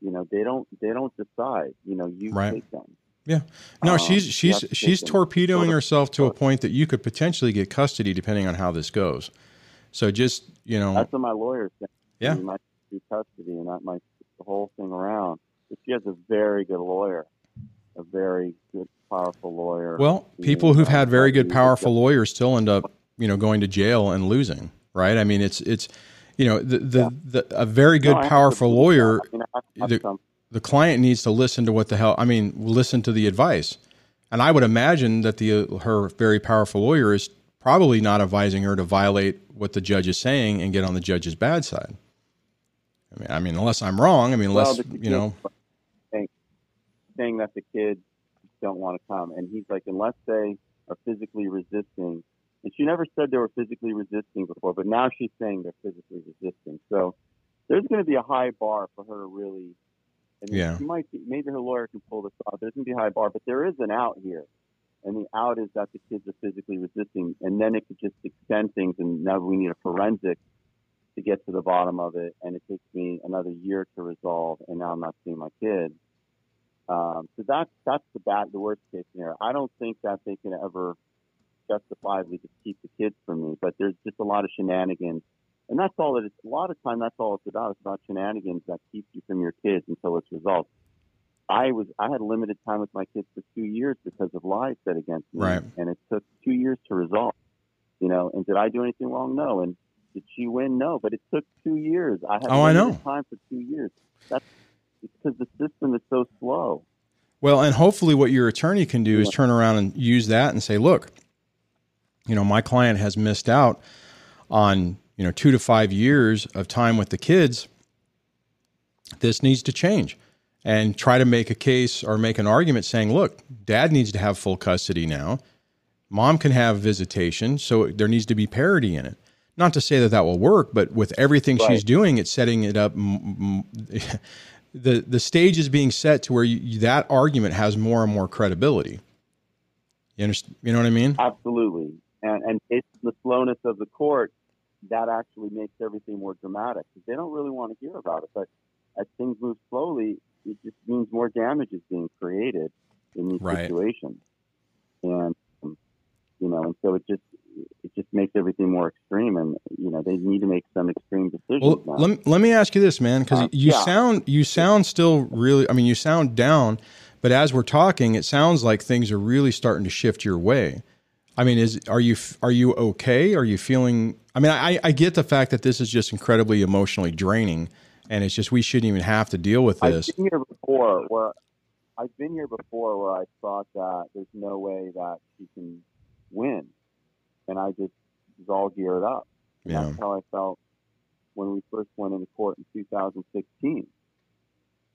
you know, they don't they don't decide. You know, you
Right.
take them.
Yeah. No,
Um,
she's she's she's torpedoing herself to a point that you could potentially get custody depending on how this goes. So just you know,
That's what my lawyer said.
Yeah.
You might do custody, and that might the whole thing around. But she has a very good lawyer, a very good, powerful lawyer.
well, people who've had very good,
helped me with
powerful lawyers still end up you know going to jail and losing, right? I mean, it's it's you know the the,
Yeah.
the a very good,
No,
powerful lawyer.
I mean, I have to have
the- the client needs to listen to what the hell I mean, listen to the advice. And I would imagine that the her very powerful lawyer is probably not advising her to violate what the judge is saying and get on the judge's bad side. I mean, I mean, unless I'm wrong. I mean, unless
the
you know,
saying that the kids don't want to come, and he's like, unless they are physically resisting. And she never said they were physically resisting before, but now she's saying they're physically resisting. So there's going to be a high bar for her to really. Mean,
Yeah.
She might be, maybe her lawyer can pull this off. There's going to be a high bar, but there is an out here, and the out is that the kids are physically resisting, and then it could just extend things, and now we need a forensic to get to the bottom of it, and it takes me another year to resolve, and now I'm not seeing my kid. Um, so that's that's the bad, the worst case scenario. I don't think that they can ever justifiably just keep the kids from me, but there's just a lot of shenanigans, and that's all it is. A lot of time, that's all it's about. It's about shenanigans that keep you from your kids until it's resolved. I was I had limited time with my kids for two years because of lies said against me,
Right.
and it took two years to resolve. You know, and did I do anything wrong? No. And did she win? No. But it took two years. I had
Oh, I know.
time for two years. That's because the system is so slow.
Well, and hopefully, what your attorney can do is turn around and use that and say, "Look, you know, my client has missed out on you know two to five years of time with the kids. This needs to change." And try to make a case or make an argument saying, look, dad needs to have full custody now. Mom can have visitation. So there needs to be parity in it. Not to say that that will work, but with everything she's doing, it's setting it up. the the stage is being set to where you, that argument has more and more credibility. You understand? You know what I mean?
Absolutely. And and it's the slowness of the court that actually makes everything more dramatic because they don't really want to hear about it. But as things move slowly, it just means more damage is being created in these
Right.
situations. And um, you know, and so it just it just makes everything more extreme. And you know, they need to make some extreme decisions
Well,
now.
let me, let me ask you this, man, because
Uh,
you
yeah.
sound you sound still really. I mean, you sound down, but as we're talking, it sounds like things are really starting to shift your way. I mean, is are you are you okay? Are you feeling? I mean, I I get the fact that this is just incredibly emotionally draining, and it's just we shouldn't even have to deal with this.
I've been here before where I've been here before where I thought that there's no way that she can win, and I just was all geared up.
Yeah.
That's how I felt when we first went into court in 2016,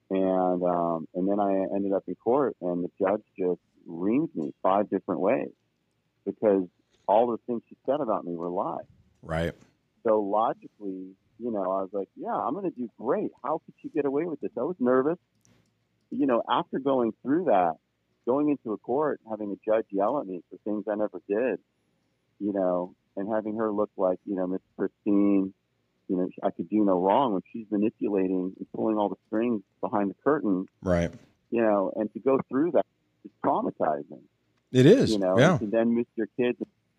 and um, and then I ended up in court, and the judge just reamed me five different ways because all the things she said about me were lies.
Right.
So logically, you know, I was like, yeah, I'm going to do great. How could she get away with this? I was nervous. You know, after going through that, going into a court, having a judge yell at me for things I never did, you know, and having her look like, you know, Miss Christine, you know, I could do no wrong when she's manipulating and pulling all the strings behind the curtain,
Right.
you know, and to go through that is traumatizing
It is.
you know,
yeah.
and then miss your kids,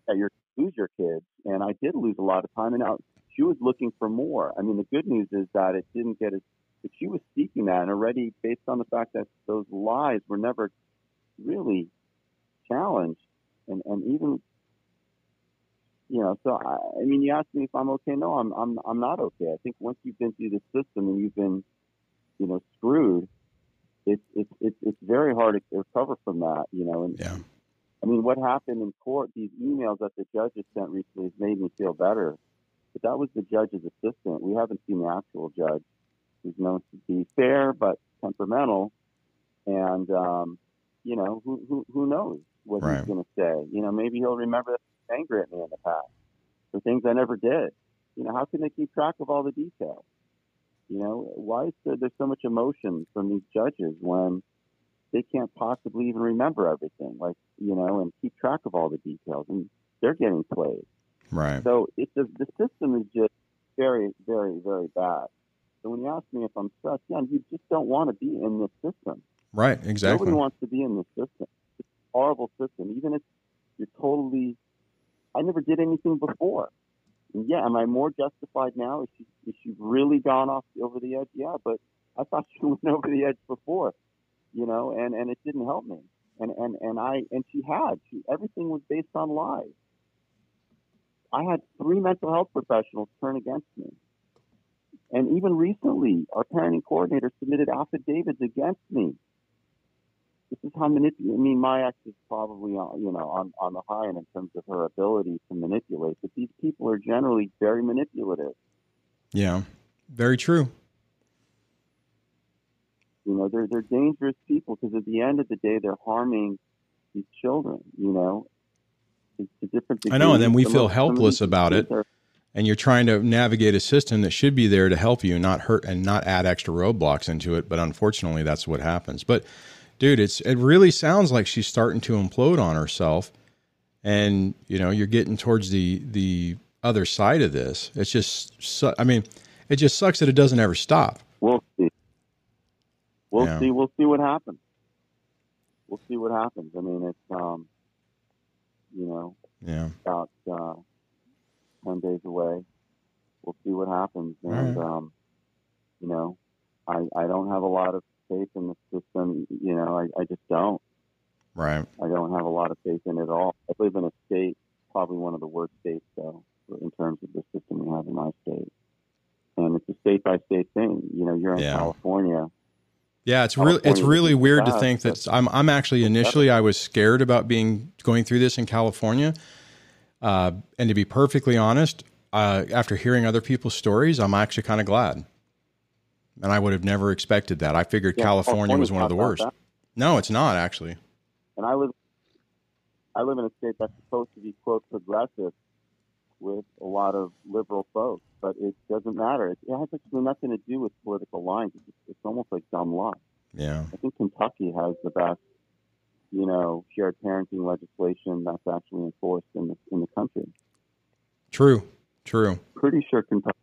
uh, your lose your kids, and I did lose a lot of time. And now she was looking for more. I mean, the good news is that it didn't get as, but she was seeking that, and already based on the fact that those lies were never really challenged, and and even, you know, so I, I mean, you asked me if I'm okay. No, I'm I'm I'm not okay. I think once you've been through the system and you've been, you know, screwed. It's it's it's it's very hard to recover from that, you know, and
Yeah.
I mean, what happened in court, these emails that the judge has sent recently has made me feel better. But that was the judge's assistant. We haven't seen the actual judge, who's known to be fair but temperamental. And, um, you know, who, who, who knows what
Right.
he's going to say? You know, maybe he'll remember that he was angry at me in the past for things I never did. You know, how can they keep track of all the details? You know, why is there there's so much emotion from these judges when they can't possibly even remember everything, like you know, and keep track of all the details, and they're getting played.
Right.
So it's the system is just very, very, very bad. So when you ask me if I'm stressed, yeah, you just don't want to be in this system.
Right, exactly.
Nobody wants to be in this system. It's a horrible system. Even if you're totally, I never did anything before. Yeah, am I more justified now? Is she, is she really gone off over the edge? Yeah, but I thought she went over the edge before, you know, and, and it didn't help me. And, and, and I, and she had, she, everything was based on lies. I had three mental health professionals turn against me. And even recently, our parenting coordinator submitted affidavits against me. This is how manipulative. I mean, my ex is probably on, you know on on the high end in terms of her ability to manipulate, but these people are generally very manipulative.
Yeah, very true.
You know, they're they're dangerous people because at the end of the day, they're harming these children. You know, it's a different.
I know, and then we feel helpless about it. Are, and you're trying to navigate a system that should be there to help you, not hurt and not add extra roadblocks into it. But unfortunately, that's what happens. But dude, it's it really sounds like she's starting to implode on herself, and you know you're getting towards the the other side of this. It's just, I mean, it just sucks that it doesn't ever stop.
We'll see. We'll yeah. see. We'll see what happens. We'll see what happens. I mean, it's um, you know,
yeah,
about uh, ten days away. We'll see what happens, and right. um, you know, I I don't have a lot of faith in the system. You know, I, I just don't.
Right.
I don't have a lot of faith in it at all. I live in a state, probably one of the worst states, though, in terms of the system we have in my state. And it's a state by state thing. You know, you're in yeah. California.
Yeah, it's really it's really weird to think that I'm I'm actually initially I was scared about being going through this in California, uh, and to be perfectly honest, uh, after hearing other people's stories, I'm actually kind of glad and I would have never expected that. I figured yeah, California was one of the worst. That. No, it's not actually.
And I live, I live in a state that's supposed to be quote progressive, with a lot of liberal folks, but it doesn't matter. It, has actually nothing to do with political lines. It's, it's almost like dumb luck.
Yeah.
I think Kentucky has the best, you know, shared parenting legislation that's actually enforced in the in the country.
True. True.
Pretty sure Kentucky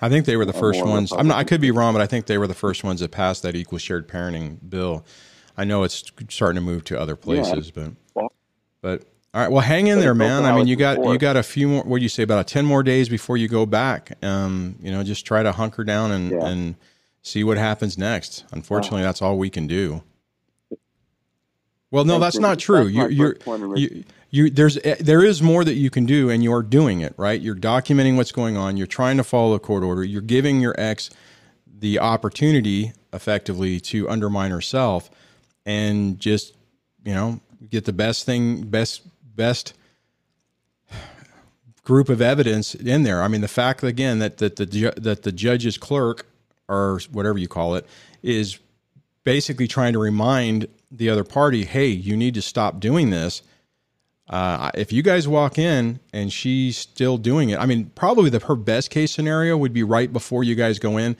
I think they were the first ones. I'm not, I could be wrong, but I think they were the first ones that passed that equal shared parenting bill. I know it's starting to move to other places, yeah. but but all right. Well, hang in there, man. I mean, you got you got a few more. What do you say about a ten more days before you go back? Um, you know, just try to hunker down and yeah. and see what happens next. Unfortunately, that's all we can do. Well, no, that's not true. You're, you're, you, you, there's, eh, there is more that you can do, and you're doing it, right? You're documenting what's going on. You're trying to follow a court order. You're giving your ex the opportunity, effectively, to undermine herself, and just, you know, get the best thing, best, best group of evidence in there. I mean, the fact again that that the that the judge's clerk or whatever you call it is basically trying to remind the other party, hey, you need to stop doing this. Uh, if you guys walk in and she's still doing it, I mean, probably the her best case scenario would be right before you guys go in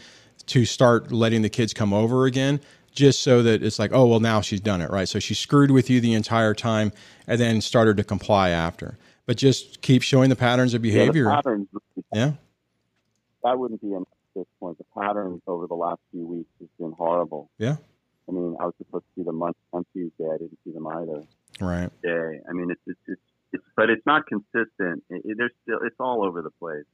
to start letting the kids come over again, just so that it's like, oh, well, now she's done it, right? So she screwed with you the entire time and then started to comply after. But just keep showing the patterns of behavior.
Yeah, patterns.
Yeah.
That wouldn't be enough at this point. The patterns over the last few weeks has been horrible.
Yeah.
I mean, I was supposed to see them on, on Tuesday. I didn't see them either.
Right.
Day. I mean, it's it's it's, it's but it's not consistent. It, it, there's still it's all over the place.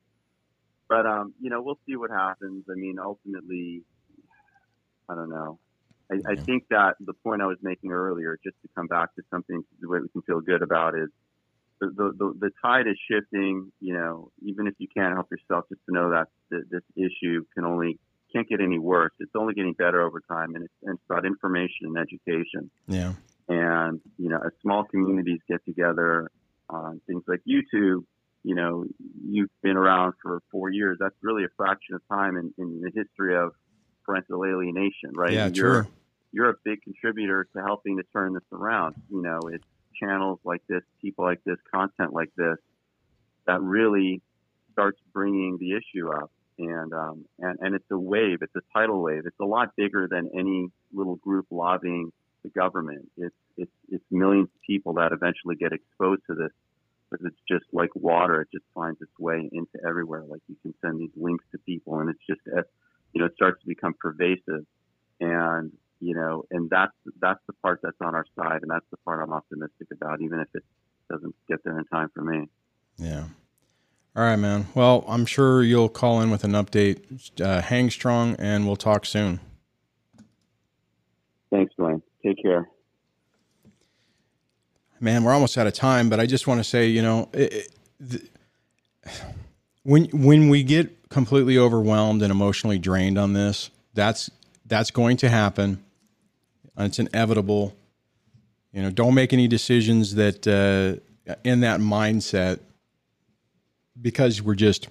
But um, you know, we'll see what happens. I mean, ultimately, I don't know. I, yeah. I think that the point I was making earlier, just to come back to something the way we can feel good about, is the, the, the, the tide is shifting. You know, even if you can't help yourself, just to know that this issue can only can't get any worse. It's only getting better over time, and it's, and it's about information and education.
Yeah.
And you know, as small communities get together on things like YouTube, you know, you've been around for four years. That's really a fraction of time in, in the history of parental alienation, right?
Yeah, you're, true.
You're a big contributor to helping to turn this around. You know, it's channels like this, people like this, content like this that really starts bringing the issue up and um, and and it's a wave. It's a tidal wave. It's a lot bigger than any little group lobbying the government. It's it's it's millions of people that eventually get exposed to this because it's just like water. It just finds its way into everywhere. Like you can send these links to people, and it's just uh, you know it starts to become pervasive. And you know, and that's that's the part that's on our side, and that's the part I'm optimistic about, even if it doesn't get there in time for me.
Yeah. All right, man. Well, I'm sure you'll call in with an update. Uh, hang strong, and we'll talk soon.
Thanks, Duane. Take care.
Man, we're almost out of time, but I just want to say, you know, it, it, the, when when we get completely overwhelmed and emotionally drained on this, that's that's going to happen. It's inevitable. You know, don't make any decisions that uh, in that mindset because we're just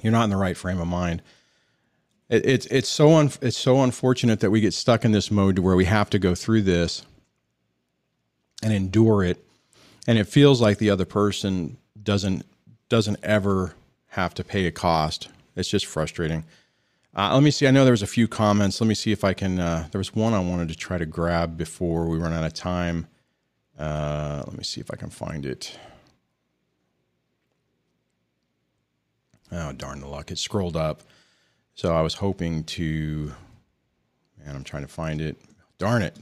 you're not in the right frame of mind. It, it's it's so un, it's so unfortunate that we get stuck in this mode to where we have to go through this and endure it, and it feels like the other person doesn't doesn't ever have to pay a cost. It's just frustrating. Uh, let me see. I know there was a few comments. Let me see if I can. Uh, there was one I wanted to try to grab before we run out of time. Uh, let me see if I can find it. Oh darn the luck! It scrolled up, so I was hoping to. Man, I'm trying to find it. Darn it!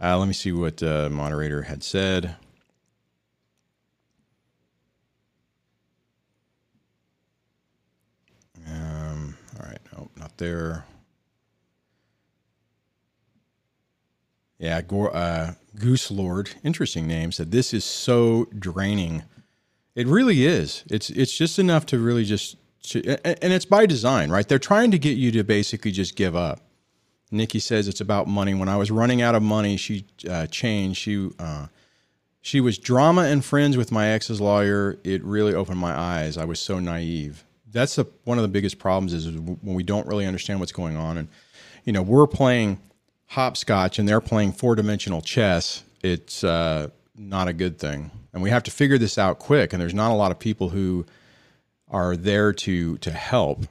Uh, let me see what the moderator had said. Um, all right, nope, not there. Yeah, uh, Goose Lord, interesting name, said this is so draining. It really is. It's it's just enough to really just, and it's by design, right? They're trying to get you to basically just give up. Nikki says it's about money. When I was running out of money, she uh, changed. She uh, she was drama and friends with my ex's lawyer. It really opened my eyes. I was so naive. That's the, one of the biggest problems is when we don't really understand what's going on, and you know we're playing hopscotch and they're playing four dimensional chess. It's uh, not a good thing, and we have to figure this out quick. And there's not a lot of people who are there to to help.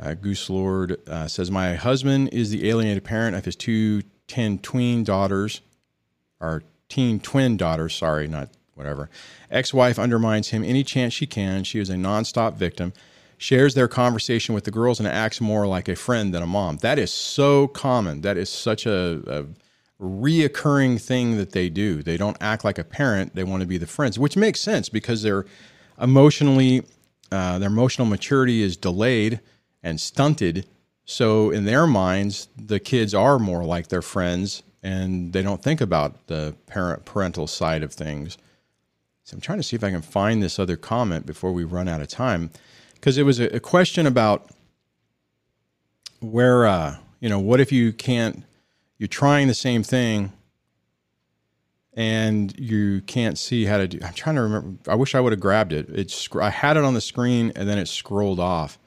Uh, Goose Lord uh, says, My husband is the alienated parent of his two 10 tween daughters, or teen twin daughters, sorry, not whatever. Ex wife undermines him any chance she can. She is a nonstop victim. Shares their conversation with the girls and acts more like a friend than a mom. That is so common. That is such a, a reoccurring thing that they do. They don't act like a parent, they want to be the friends, which makes sense because they're emotionally, uh, their emotional maturity is delayed and stunted. So in their minds, the kids are more like their friends, and they don't think about the parent parental side of things. So I'm trying to see if I can find this other comment before we run out of time, because it was a, a, question about where uh, you know what if you can't you're trying the same thing and you can't see how to do i'm trying to remember i wish i would have grabbed it it's i had it on the screen and then it scrolled off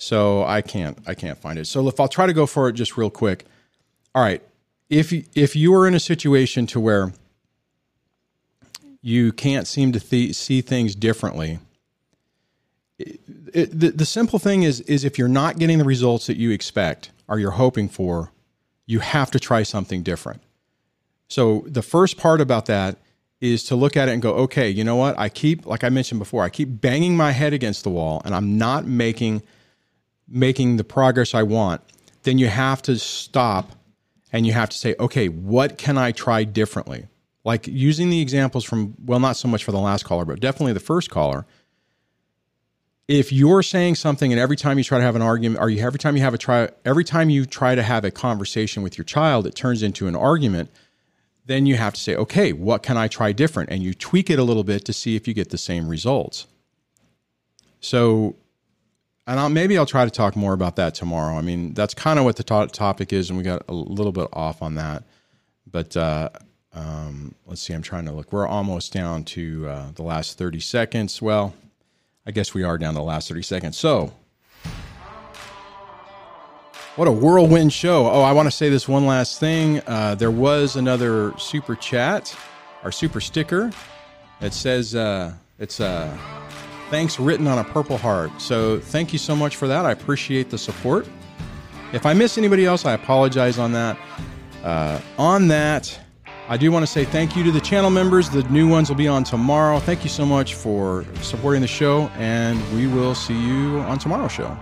so I can't I can't find it. So if I'll try to go for it just real quick. All right, if if you are in a situation to where you can't seem to th- see things differently, it, it, the the simple thing is is if you're not getting the results that you expect or you're hoping for, you have to try something different. So the first part about that is to look at it and go, okay, you know what? I keep, like I mentioned before, I keep banging my head against the wall and I'm not making making the progress I want, then you have to stop and you have to say, okay, what can I try differently? Like using the examples from, well, not so much for the last caller, but definitely the first caller. If you're saying something and every time you try to have an argument, or you every time you have a try, every time you try to have a conversation with your child, it turns into an argument, then you have to say, okay, what can I try different? And you tweak it a little bit to see if you get the same results. So and I'll, maybe I'll try to talk more about that tomorrow. I mean, that's kind of what the to- topic is, and we got a little bit off on that. But uh, um, let's see, I'm trying to look. We're almost down to uh, the last 30 seconds. Well, I guess we are down to the last 30 seconds. So, what a whirlwind show. Oh, I want to say this one last thing. Uh, there was another super chat, our super sticker. It says, uh, it's uh, thanks written on a purple heart. So thank you so much for that. I appreciate the support. If I miss anybody else, I apologize on that. Uh, on that, I do want to say thank you to the channel members. The new ones will be on tomorrow. Thank you so much for supporting the show, and we will see you on tomorrow's show.